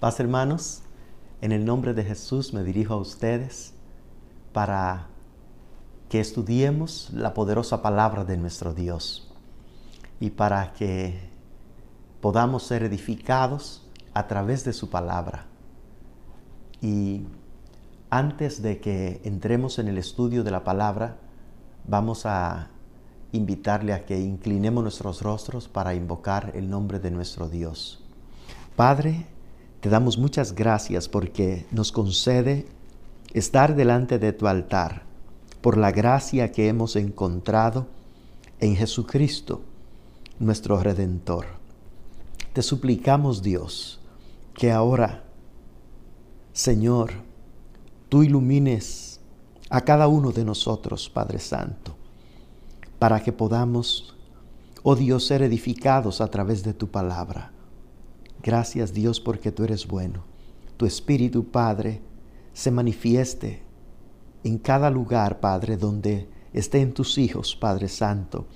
Paz hermanos, en el nombre de Jesús me dirijo a ustedes para que estudiemos la poderosa palabra de nuestro Dios y para que podamos ser edificados a través de su palabra. Y antes de que entremos en el estudio de la palabra, vamos a invitarle a que inclinemos nuestros rostros para invocar el nombre de nuestro Dios. Padre, te damos muchas gracias porque nos concede estar delante de tu altar por la gracia que hemos encontrado en Jesucristo, nuestro Redentor. Te suplicamos, Dios, que ahora, Señor, tú ilumines a cada uno de nosotros, Padre Santo, para que podamos, oh Dios, ser edificados a través de tu palabra Gracias Dios porque tú eres bueno. Tu Espíritu, Padre, se manifieste en cada lugar, Padre, donde estén tus hijos, Padre Santo,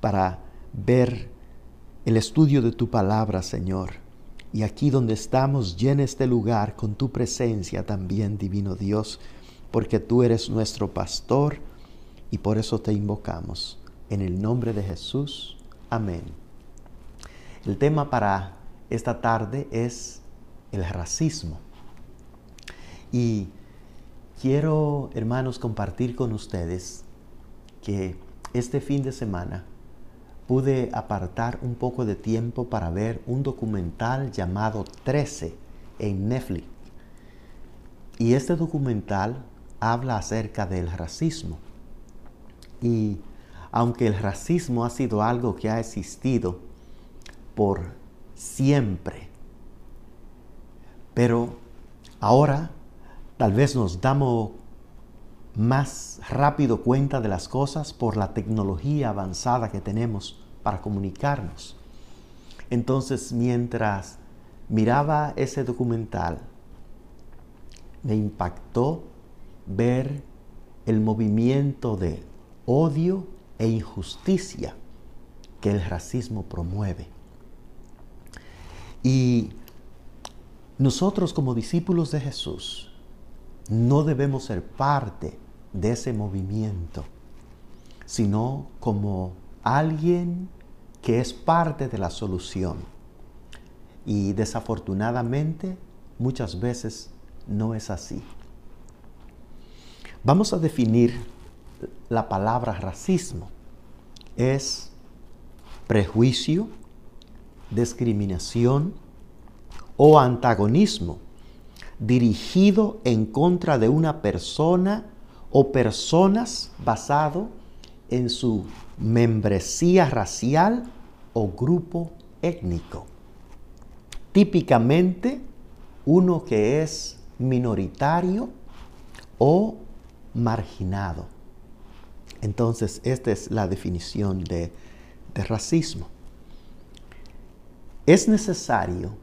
para ver el estudio de tu palabra, Señor. Y aquí donde estamos, llena este lugar con tu presencia también, Divino Dios, porque tú eres nuestro pastor y por eso te invocamos. En el nombre de Jesús. Amén. El tema para esta tarde es el racismo. Y quiero, hermanos, compartir con ustedes que este fin de semana pude apartar un poco de tiempo para ver un documental llamado 13 en Netflix. Y este documental habla acerca del racismo. Y aunque el racismo ha sido algo que ha existido por siempre. Pero ahora tal vez nos damos más rápido cuenta de las cosas por la tecnología avanzada que tenemos para comunicarnos. Entonces, mientras miraba ese documental, me impactó ver el movimiento de odio e injusticia que el racismo promueve. Y nosotros como discípulos de Jesús no debemos ser parte de ese movimiento, sino como alguien que es parte de la solución. Y desafortunadamente muchas veces no es así. Vamos a definir la palabra racismo. Es prejuicio, discriminación o antagonismo dirigido en contra de una persona o personas basado en su membresía racial o grupo étnico. Típicamente uno que es minoritario o marginado. Entonces, esta es la definición de, de racismo. Es necesario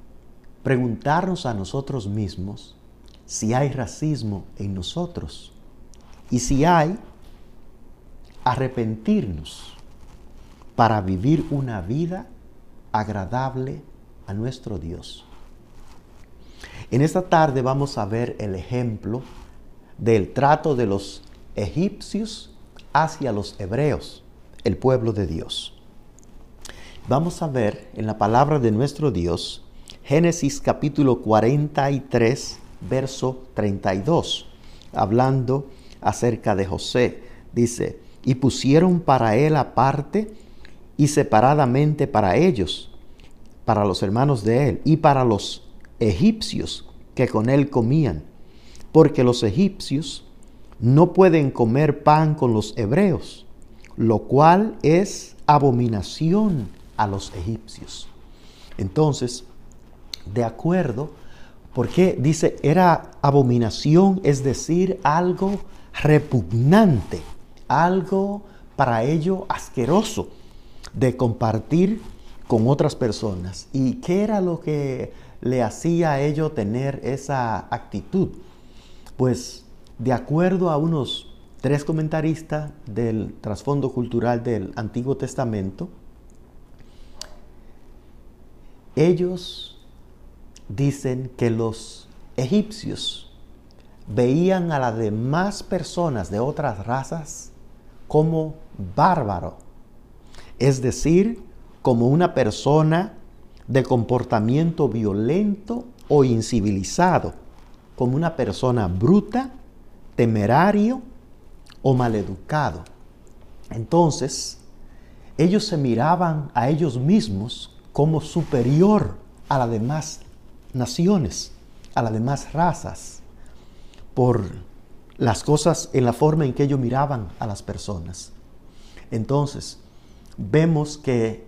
preguntarnos a nosotros mismos si hay racismo en nosotros y si hay, arrepentirnos para vivir una vida agradable a nuestro Dios. En esta tarde vamos a ver el ejemplo del trato de los egipcios hacia los hebreos, el pueblo de Dios. Vamos a ver en la palabra de nuestro Dios, Génesis capítulo 43, verso 32, hablando acerca de José. Dice, y pusieron para él aparte y separadamente para ellos, para los hermanos de él y para los egipcios que con él comían, porque los egipcios no pueden comer pan con los hebreos, lo cual es abominación a los egipcios. Entonces, de acuerdo, porque dice, era abominación, es decir, algo repugnante, algo para ello asqueroso de compartir con otras personas. ¿Y qué era lo que le hacía a ello tener esa actitud? Pues de acuerdo a unos tres comentaristas del trasfondo cultural del Antiguo Testamento, ellos dicen que los egipcios veían a las demás personas de otras razas como bárbaro, es decir, como una persona de comportamiento violento o incivilizado, como una persona bruta, temerario o maleducado. Entonces, ellos se miraban a ellos mismos como superior a las demás naciones, a las demás razas, por las cosas en la forma en que ellos miraban a las personas. Entonces, vemos que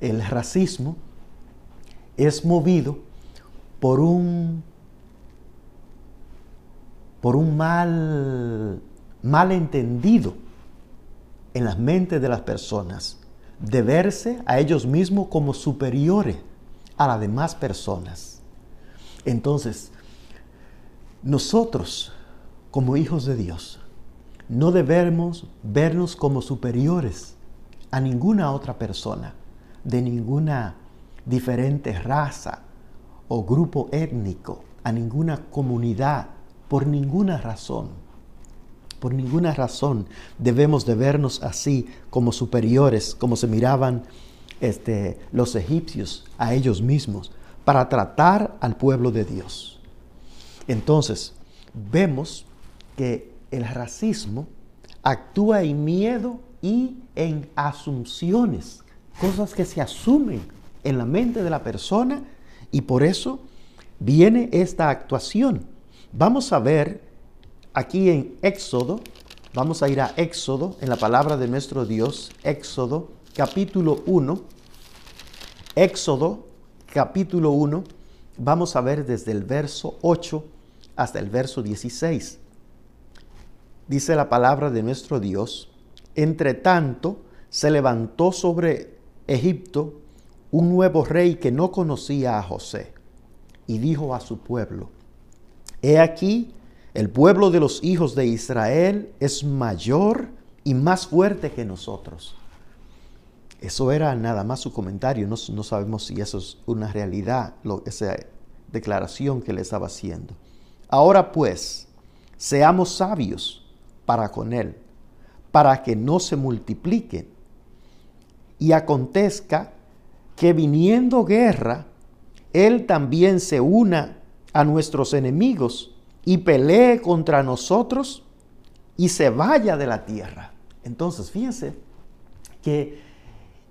el racismo es movido por un por un mal malentendido en las mentes de las personas de verse a ellos mismos como superiores a las demás personas. Entonces, nosotros, como hijos de Dios, no debemos vernos como superiores a ninguna otra persona, de ninguna diferente raza o grupo étnico, a ninguna comunidad, por ninguna razón. Por ninguna razón debemos de vernos así como superiores, como se miraban este, los egipcios a ellos mismos, para tratar al pueblo de Dios. Entonces, vemos que el racismo actúa en miedo y en asunciones, cosas que se asumen en la mente de la persona y por eso viene esta actuación. Vamos a ver aquí en Éxodo, vamos a ir a Éxodo, en la palabra de nuestro Dios, Éxodo capítulo 1, Éxodo capítulo 1, vamos a ver desde el verso 8 hasta el verso 16. Dice la palabra de nuestro Dios, entre tanto se levantó sobre Egipto un nuevo rey que no conocía a José y dijo a su pueblo, He aquí, el pueblo de los hijos de Israel es mayor y más fuerte que nosotros. Eso era nada más su comentario, no, sabemos si eso es una realidad, esa declaración que le estaba haciendo. Ahora pues, seamos sabios para con él, para que no se multipliquen. Y acontezca que viniendo guerra, él también se una a nuestros enemigos y pelee contra nosotros y se vaya de la tierra. Entonces, fíjense que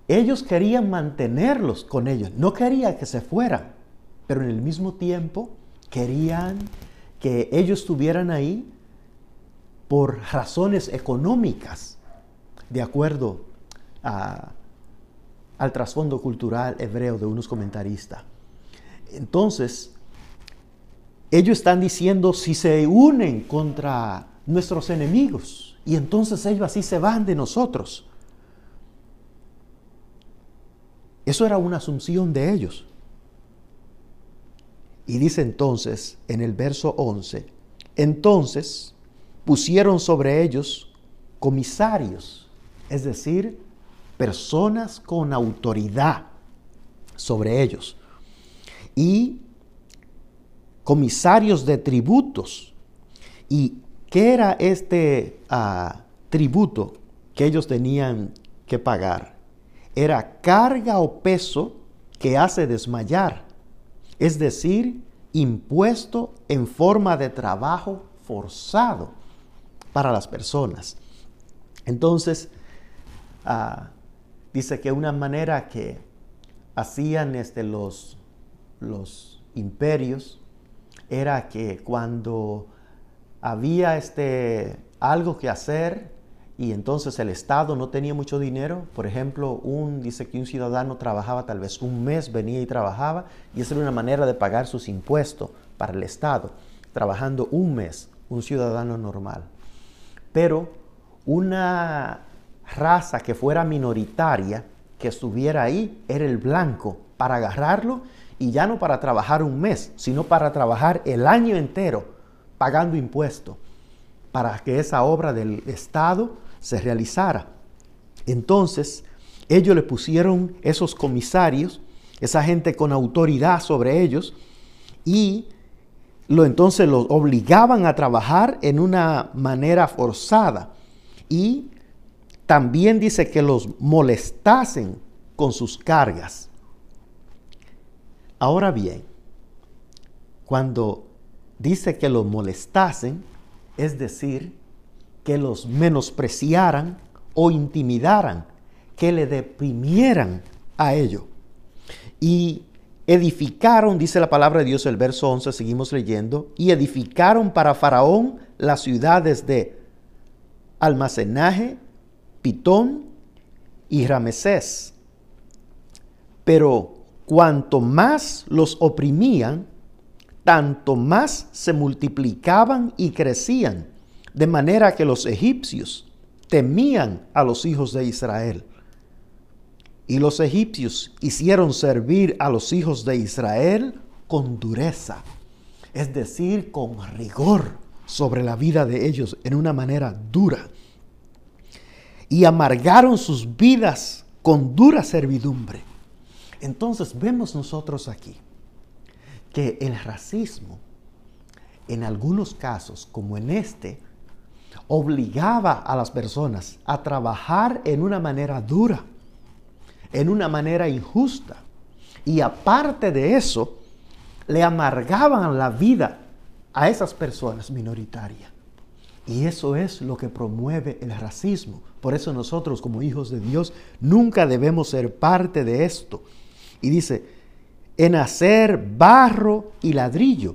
ellos querían mantenerlos con ellos, no querían que se fueran, pero en el mismo tiempo querían que ellos estuvieran ahí por razones económicas, de acuerdo al trasfondo cultural hebreo de unos comentaristas. Entonces, ellos están diciendo si se unen contra nuestros enemigos y entonces ellos así se van de nosotros. Eso era una asunción de ellos. Y dice entonces en el verso 11, entonces pusieron sobre ellos comisarios, es decir, personas con autoridad sobre ellos. Y comisarios de tributos. ¿Y qué era este ah, tributo que ellos tenían que pagar? era carga o peso que hace desmayar, es decir, impuesto en forma de trabajo forzado para las personas. Entonces, ah, dice que una manera que hacían este, los, los imperios era que cuando había este, algo que hacer, y entonces el Estado no tenía mucho dinero. Por ejemplo, un, dice que un ciudadano trabajaba tal vez un mes, venía y trabajaba, y esa era una manera de pagar sus impuestos para el Estado, trabajando un mes, un ciudadano normal. Pero una raza que fuera minoritaria, que estuviera ahí, era el blanco, para agarrarlo y ya no para trabajar un mes, sino para trabajar el año entero pagando impuestos, para que esa obra del Estado se realizara. Entonces, ellos le pusieron esos comisarios, esa gente con autoridad sobre ellos, y lo, entonces los obligaban a trabajar en una manera forzada y también dice que los molestasen con sus cargas. Ahora bien, cuando dice que los molestasen, es decir, que los menospreciaran o intimidaran, que le deprimieran a ello. Y edificaron, dice la palabra de Dios, el verso 11, seguimos leyendo, y edificaron para Faraón las ciudades de almacenaje, Pitón y Ramesés. Pero cuanto más los oprimían, tanto más se multiplicaban y crecían, de manera que los egipcios temían a los hijos de Israel. Y los egipcios hicieron servir a los hijos de Israel con dureza, es decir, con rigor sobre la vida de ellos en una manera dura. Y amargaron sus vidas con dura servidumbre. Entonces vemos nosotros aquí que el racismo, en algunos casos, como en este, obligaba a las personas a trabajar en una manera dura en una manera injusta. Y aparte de eso, le amargaban la vida a esas personas minoritarias. Y eso es lo que promueve el racismo. Por eso nosotros como hijos de Dios nunca debemos ser parte de esto. Y dice, en hacer barro y ladrillo,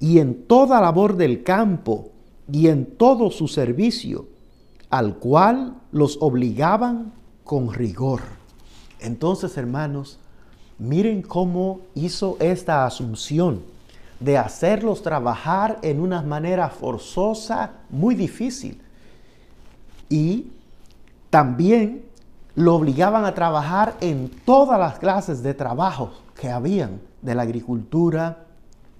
y en toda labor del campo, y en todo su servicio, al cual los obligaban con rigor. Entonces, hermanos, miren cómo hizo esta asunción de hacerlos trabajar en una manera forzosa, muy difícil. Y también lo obligaban a trabajar en todas las clases de trabajo que habían, de la agricultura,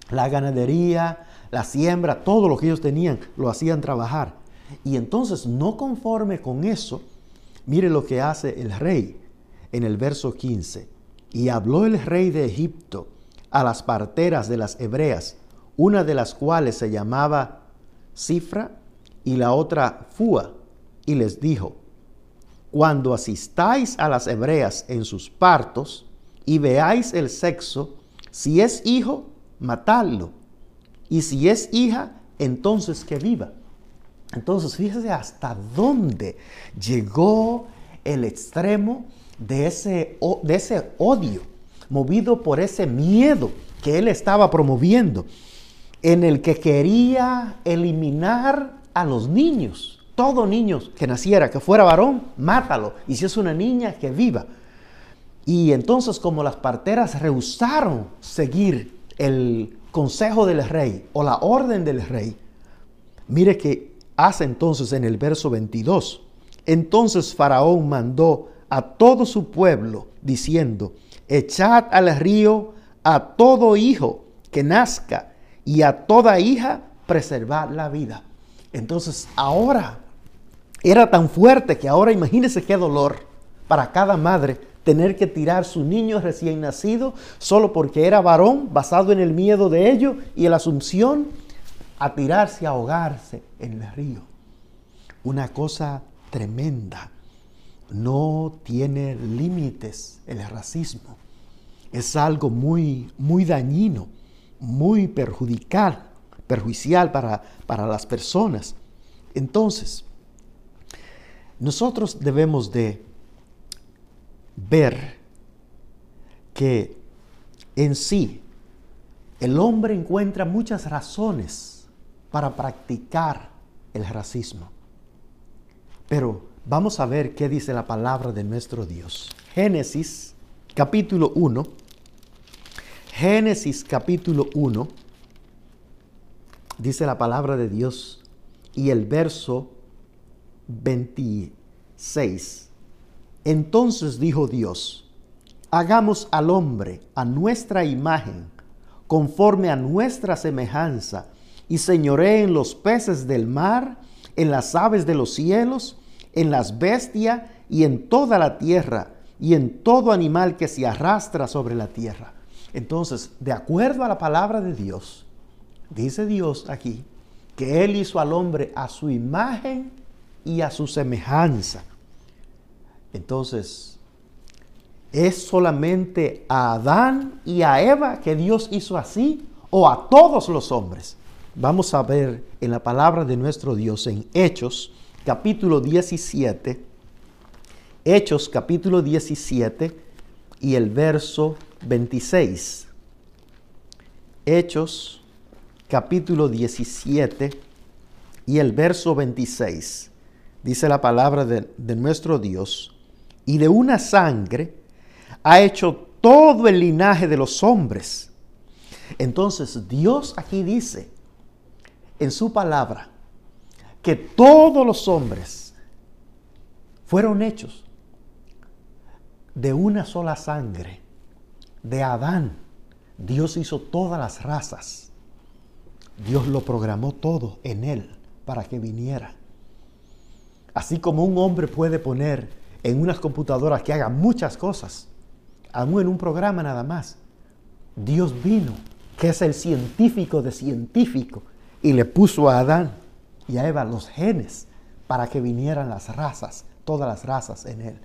la ganadería, la siembra, todo lo que ellos tenían, lo hacían trabajar. Y entonces, no conforme con eso, Mire lo que hace el rey en el verso 15. Y habló el rey de Egipto a las parteras de las hebreas, una de las cuales se llamaba Cifra y la otra Fua, y les dijo, cuando asistáis a las hebreas en sus partos y veáis el sexo, si es hijo, matadlo, y si es hija, entonces que viva. Entonces, fíjese hasta dónde llegó el extremo de ese, de ese odio, movido por ese miedo que él estaba promoviendo, en el que quería eliminar a los niños. Todo niño que naciera, que fuera varón, mátalo. Y si es una niña, que viva. Y entonces como las parteras rehusaron seguir el consejo del rey o la orden del rey, mire que hace entonces en el verso 22. Entonces Faraón mandó a todo su pueblo diciendo, echad al río a todo hijo que nazca y a toda hija preservad la vida. Entonces ahora era tan fuerte que ahora imagínense qué dolor para cada madre tener que tirar su niño recién nacido solo porque era varón, basado en el miedo de ello y la asunción a tirarse a ahogarse en el río. Una cosa tremenda. No tiene límites el racismo. Es algo muy, muy dañino, muy perjudicial, perjudicial para, para las personas. Entonces, nosotros debemos de ver que en sí el hombre encuentra muchas razones para practicar el racismo. Pero vamos a ver qué dice la palabra de nuestro Dios. Génesis capítulo 1. Génesis capítulo 1. Dice la palabra de Dios y el verso 26. Entonces dijo Dios, hagamos al hombre a nuestra imagen, conforme a nuestra semejanza, y señoré en los peces del mar, en las aves de los cielos, en las bestias y en toda la tierra, y en todo animal que se arrastra sobre la tierra. Entonces, de acuerdo a la palabra de Dios, dice Dios aquí que Él hizo al hombre a su imagen y a su semejanza. Entonces, ¿es solamente a Adán y a Eva que Dios hizo así o a todos los hombres? Vamos a ver en la palabra de nuestro Dios en Hechos capítulo 17, Hechos capítulo 17 y el verso 26. Hechos capítulo 17 y el verso 26. Dice la palabra de, nuestro Dios, y de una sangre ha hecho todo el linaje de los hombres. Entonces Dios aquí dice en su palabra que todos los hombres fueron hechos de una sola sangre, de Adán. Dios hizo todas las razas. Dios lo programó todo en él para que viniera. Así como un hombre puede poner en unas computadoras que haga muchas cosas, aún en un programa nada más. Dios vino, que es el científico de científico, y le puso a Adán y a Eva los genes para que vinieran las razas, todas las razas en él.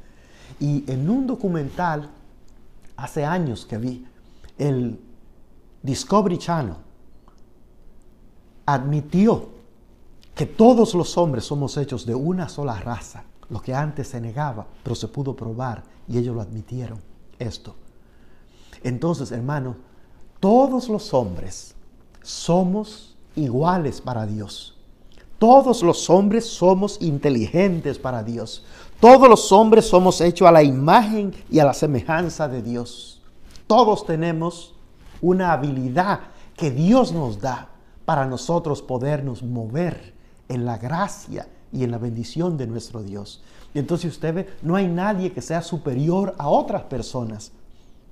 Y en un documental, hace años que vi, el Discovery Channel admitió que todos los hombres somos hechos de una sola raza, lo que antes se negaba, pero se pudo probar y ellos lo admitieron, esto. Entonces, hermano, todos los hombres somos iguales para Dios. Todos los hombres somos inteligentes para Dios. Todos los hombres somos hechos a la imagen y a la semejanza de Dios. Todos tenemos una habilidad que Dios nos da para nosotros podernos mover en la gracia y en la bendición de nuestro Dios. Y entonces usted ve, no hay nadie que sea superior a otras personas,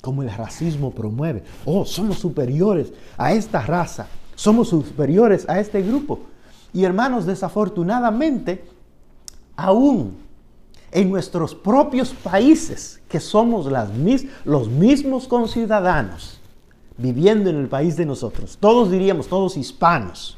como el racismo promueve. Oh, somos superiores a esta raza, somos superiores a este grupo. Y hermanos, desafortunadamente, aún en nuestros propios países, que somos los mismos conciudadanos, viviendo en el país de nosotros, todos diríamos, todos hispanos.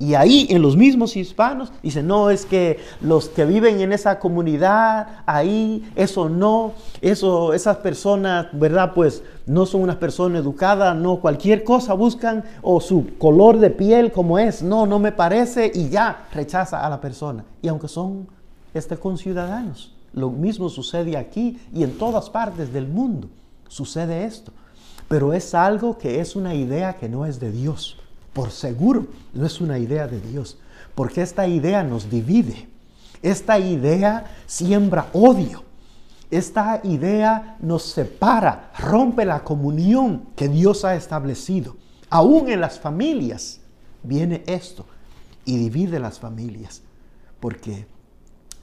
Y ahí en los mismos hispanos dicen, no, es que los que viven en esa comunidad, ahí, eso no, eso, esas personas, ¿verdad? Pues no son unas personas educadas, no, cualquier cosa buscan, o su color de piel como es, no, no me parece, y ya rechaza a la persona. Y aunque son este, conciudadanos, lo mismo sucede aquí y en todas partes del mundo, sucede esto. Pero es algo que es una idea que no es de Dios por seguro no es una idea de Dios, porque esta idea nos divide, esta idea siembra odio, esta idea nos separa, rompe la comunión que Dios ha establecido. Aún en las familias viene esto y divide las familias, porque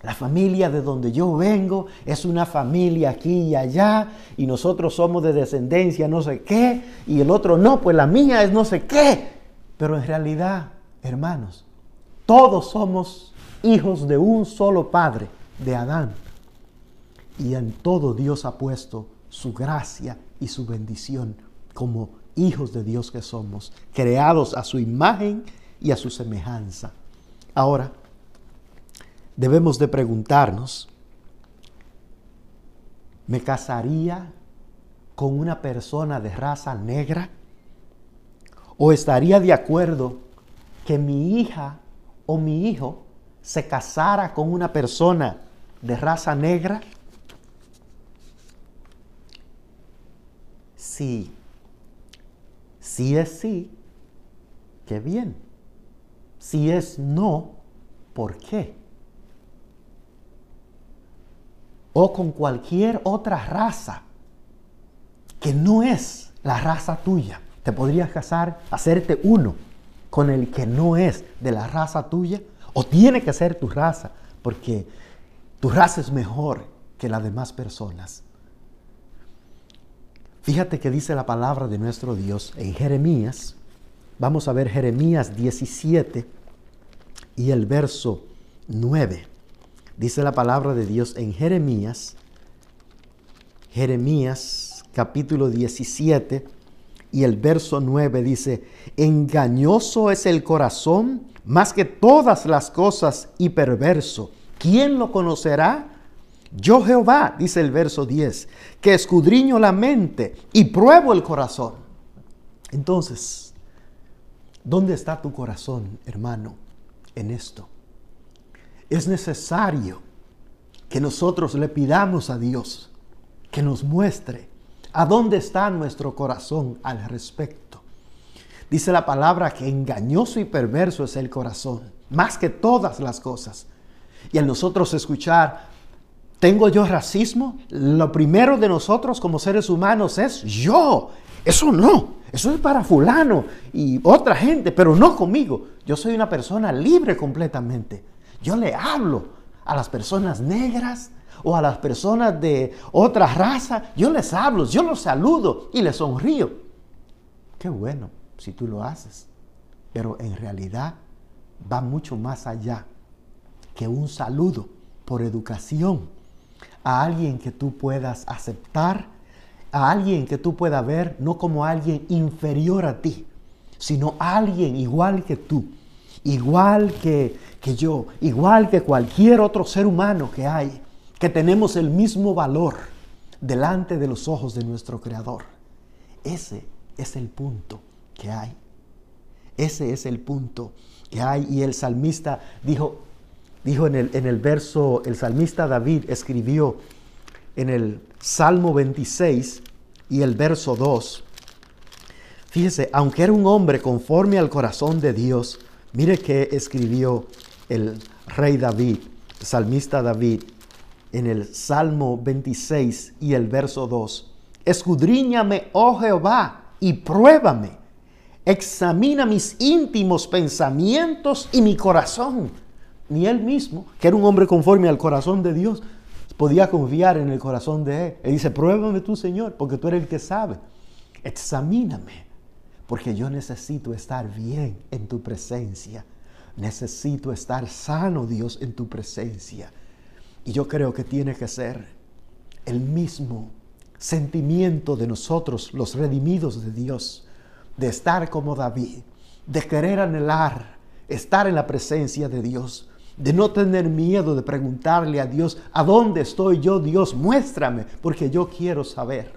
la familia de donde yo vengo es una familia aquí y allá y nosotros somos de descendencia no sé qué y el otro no, pues la mía es no sé qué. Pero en realidad, hermanos, todos somos hijos de un solo Padre, de Adán. Y en todo Dios ha puesto su gracia y su bendición como hijos de Dios que somos, creados a su imagen y a su semejanza. Ahora, debemos de preguntarnos, ¿me casaría con una persona de raza negra? ¿O estaría de acuerdo que mi hija o mi hijo se casara con una persona de raza negra? Sí. Si es sí, qué bien. Si es no, ¿por qué? O con cualquier otra raza que no es la raza tuya. Te podrías casar, hacerte uno con el que no es de la raza tuya, o tiene que ser tu raza, porque tu raza es mejor que las demás personas. Fíjate que dice la palabra de nuestro Dios en Jeremías. Vamos a ver Jeremías 17 y el verso 9. Dice la palabra de Dios en Jeremías, Jeremías capítulo 17 y el verso 9 dice, engañoso es el corazón más que todas las cosas y perverso. ¿Quién lo conocerá? Yo Jehová, dice el verso 10, que escudriño la mente y pruebo el corazón. Entonces, ¿dónde está tu corazón, hermano, en esto? Es necesario que nosotros le pidamos a Dios que nos muestre a dónde está nuestro corazón al respecto. Dice la palabra que engañoso y perverso es el corazón, más que todas las cosas. Y al nosotros escuchar, ¿tengo yo racismo? Lo primero de nosotros como seres humanos es yo. Eso no, eso es para fulano y otra gente, pero no conmigo. Yo soy una persona libre completamente. Yo le hablo a las personas negras o a las personas de otra raza. Yo les hablo, yo los saludo y les sonrío. Qué bueno si tú lo haces. Pero en realidad va mucho más allá que un saludo por educación a alguien que tú puedas aceptar, a alguien que tú puedas ver no como alguien inferior a ti, sino alguien igual que tú, igual que, que yo, igual que cualquier otro ser humano que hay, que tenemos el mismo valor delante de los ojos de nuestro Creador. Ese es el punto que hay. Ese es el punto que hay. Y el salmista dijo, dijo en el, en el verso, el salmista David escribió en el Salmo 26 y el verso 2. Fíjese, aunque era un hombre conforme al corazón de Dios, mire que escribió el rey David, el salmista David, en el Salmo 26 y el verso 2. Escudriñame, oh Jehová, y pruébame. Examina mis íntimos pensamientos y mi corazón. Ni él mismo, que era un hombre conforme al corazón de Dios, podía confiar en el corazón de él. Él dice, pruébame tú, Señor, porque tú eres el que sabe. Examíname, porque yo necesito estar bien en tu presencia. Necesito estar sano, Dios, en tu presencia. Y yo creo que tiene que ser el mismo sentimiento de nosotros, los redimidos de Dios, de estar como David, de querer anhelar, estar en la presencia de Dios, de no tener miedo de preguntarle a Dios, ¿a dónde estoy yo, Dios? Muéstrame, porque yo quiero saber.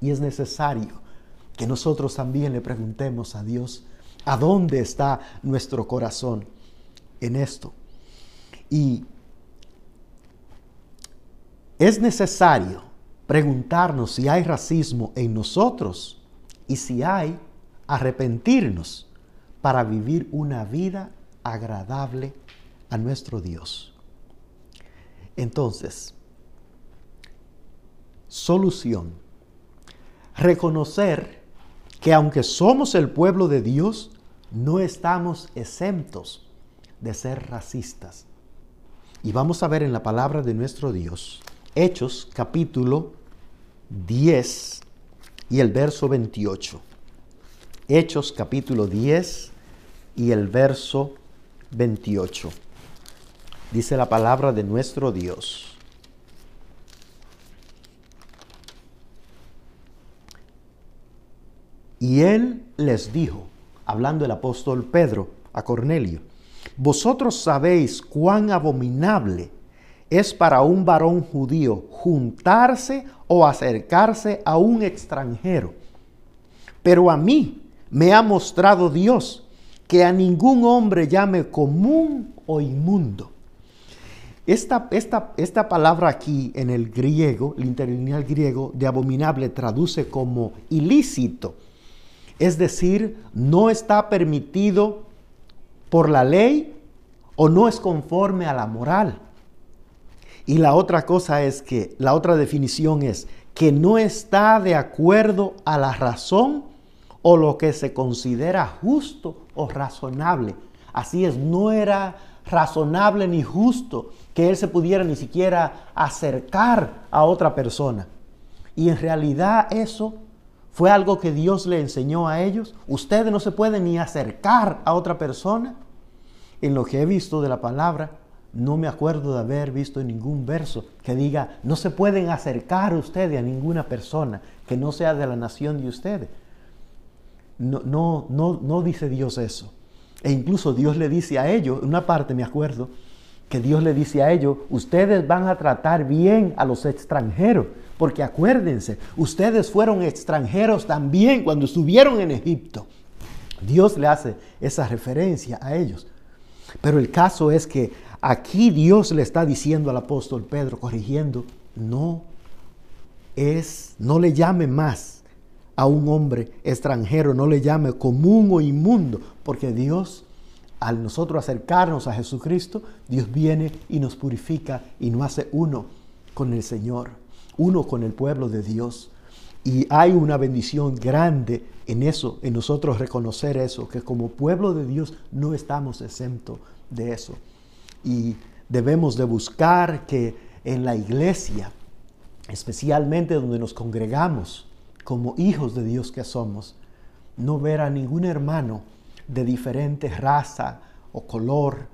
Y es necesario que nosotros también le preguntemos a Dios, ¿a dónde está nuestro corazón en esto? Y es necesario preguntarnos si hay racismo en nosotros y si hay, arrepentirnos para vivir una vida agradable a nuestro Dios. Entonces, solución. Reconocer que aunque somos el pueblo de Dios, no estamos exentos de ser racistas. Y vamos a ver en la palabra de nuestro Dios Hechos capítulo 10 y el verso 28. Hechos capítulo 10 y el verso 28. Dice la palabra de nuestro Dios. Y él les dijo, hablando el apóstol Pedro a Cornelio, vosotros sabéis cuán abominable es para un varón judío juntarse o acercarse a un extranjero. Pero a mí me ha mostrado Dios que a ningún hombre llame común o inmundo. Esta, esta, esta palabra aquí en el griego, el interlineal griego de abominable, traduce como ilícito. Es decir, no está permitido por la ley o no es conforme a la moral. Y la otra cosa es que, la otra definición es que no está de acuerdo a la razón o lo que se considera justo o razonable. Así es, no era razonable ni justo que él se pudiera ni siquiera acercar a otra persona. Y en realidad eso fue algo que Dios le enseñó a ellos. Ustedes no se pueden ni acercar a otra persona. En lo que he visto de la palabra, no me acuerdo de haber visto ningún verso que diga, no se pueden acercar ustedes a ninguna persona que no sea de la nación de ustedes. No, no, no, no dice Dios eso. E incluso Dios le dice a ellos, una parte me acuerdo, que Dios le dice a ellos, ustedes van a tratar bien a los extranjeros, porque acuérdense, ustedes fueron extranjeros también cuando estuvieron en Egipto. Dios le hace esa referencia a ellos. Pero el caso es que aquí Dios le está diciendo al apóstol Pedro, corrigiendo, no es, no le llame más a un hombre extranjero, no le llame común o inmundo, porque Dios, al nosotros acercarnos a Jesucristo, Dios viene y nos purifica y nos hace uno con el Señor, uno con el pueblo de Dios. Y hay una bendición grande en eso, en nosotros reconocer eso, que como pueblo de Dios no estamos exentos de eso. Y debemos de buscar que en la iglesia, especialmente donde nos congregamos como hijos de Dios que somos, no ver a ningún hermano de diferente raza o color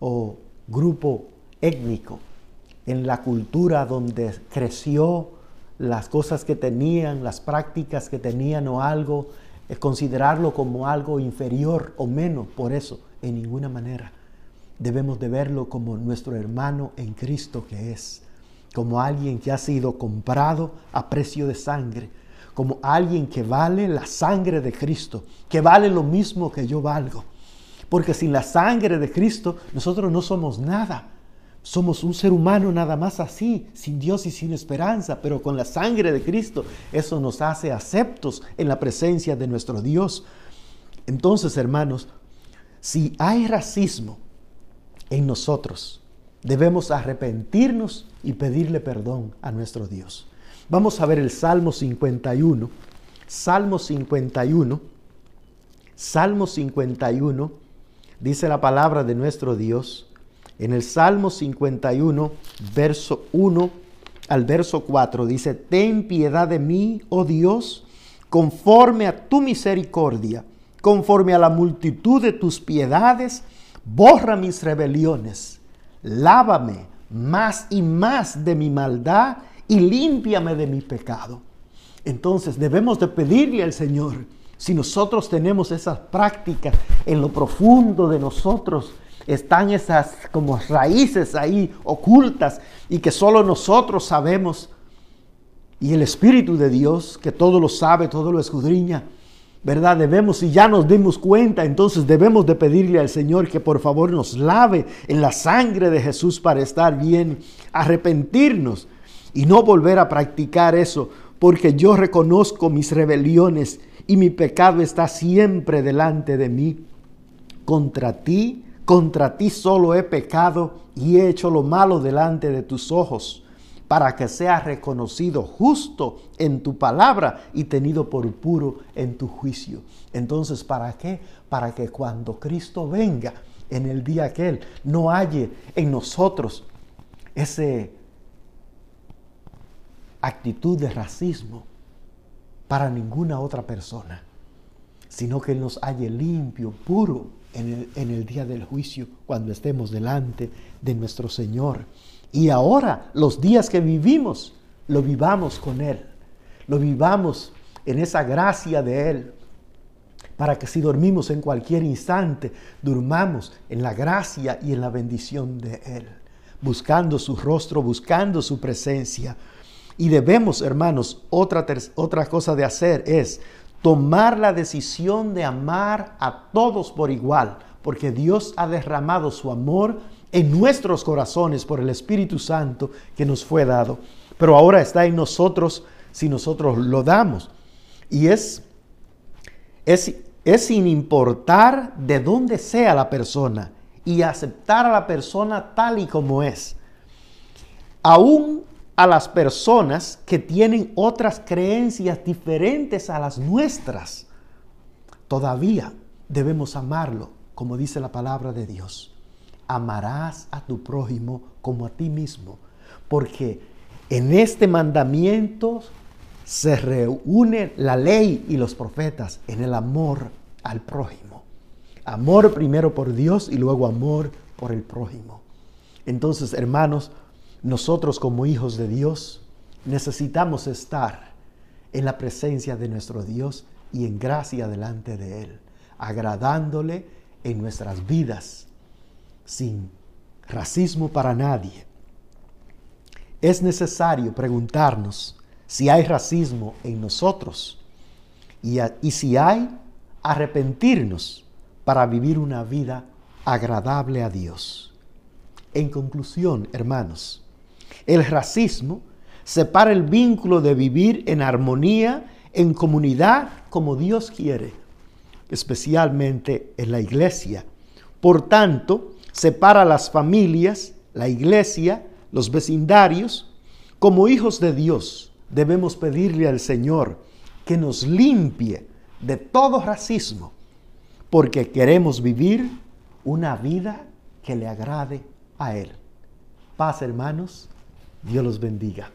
o grupo étnico en la cultura donde creció las cosas que tenían, las prácticas que tenían o algo, es considerarlo como algo inferior o menos por eso, en ninguna manera. Debemos de verlo como nuestro hermano en Cristo que es, como alguien que ha sido comprado a precio de sangre, como alguien que vale la sangre de Cristo, que vale lo mismo que yo valgo. Porque sin la sangre de Cristo nosotros no somos nada. Somos un ser humano nada más así, sin Dios y sin esperanza, pero con la sangre de Cristo eso nos hace aceptos en la presencia de nuestro Dios. Entonces, hermanos, si hay racismo en nosotros, debemos arrepentirnos y pedirle perdón a nuestro Dios. Vamos a ver el Salmo 51. Salmo 51. Salmo 51 dice la palabra de nuestro Dios en el Salmo 51, verso 1 al verso 4, dice, Ten piedad de mí, oh Dios, conforme a tu misericordia, conforme a la multitud de tus piedades, borra mis rebeliones, lávame más y más de mi maldad y límpiame de mi pecado. Entonces debemos de pedirle al Señor, si nosotros tenemos esas prácticas en lo profundo de nosotros, están esas como raíces ahí ocultas y que solo nosotros sabemos. Y el Espíritu de Dios, que todo lo sabe, todo lo escudriña, ¿verdad? Debemos, si ya nos dimos cuenta, entonces debemos de pedirle al Señor que por favor nos lave en la sangre de Jesús para estar bien, arrepentirnos y no volver a practicar eso, porque yo reconozco mis rebeliones y mi pecado está siempre delante de mí. Contra ti contra ti solo he pecado y he hecho lo malo delante de tus ojos, para que seas reconocido justo en tu palabra y tenido por puro en tu juicio. Entonces, ¿para qué? Para que cuando Cristo venga en el día aquel, no halle en nosotros ese actitud de racismo para ninguna otra persona, sino que Él nos halle limpio, puro en el, día del juicio, cuando estemos delante de nuestro Señor. Y ahora, los días que vivimos, lo vivamos con Él, lo vivamos en esa gracia de Él, para que si dormimos en cualquier instante, durmamos en la gracia y en la bendición de Él, buscando su rostro, buscando su presencia. Y debemos, hermanos, otra, otra cosa de hacer es tomar la decisión de amar a todos por igual, porque Dios ha derramado su amor en nuestros corazones por el Espíritu Santo que nos fue dado. Pero ahora está en nosotros si nosotros lo damos. Y es, es, es sin importar de dónde sea la persona y aceptar a la persona tal y como es. Aún a las personas que tienen otras creencias diferentes a las nuestras, todavía debemos amarlo, como dice la palabra de Dios. Amarás a tu prójimo como a ti mismo, porque en este mandamiento se reúne la ley y los profetas en el amor al prójimo. Amor primero por Dios y luego amor por el prójimo. Entonces, hermanos, nosotros como hijos de Dios necesitamos estar en la presencia de nuestro Dios y en gracia delante de Él, agradándole en nuestras vidas, sin racismo para nadie. Es necesario preguntarnos si hay racismo en nosotros y, si hay, arrepentirnos para vivir una vida agradable a Dios. En conclusión, hermanos, el racismo separa el vínculo de vivir en armonía, en comunidad, como Dios quiere, especialmente en la iglesia. Por tanto, separa las familias, la iglesia, los vecindarios. Como hijos de Dios, debemos pedirle al Señor que nos limpie de todo racismo, porque queremos vivir una vida que le agrade a Él. Paz, hermanos. Dios los bendiga.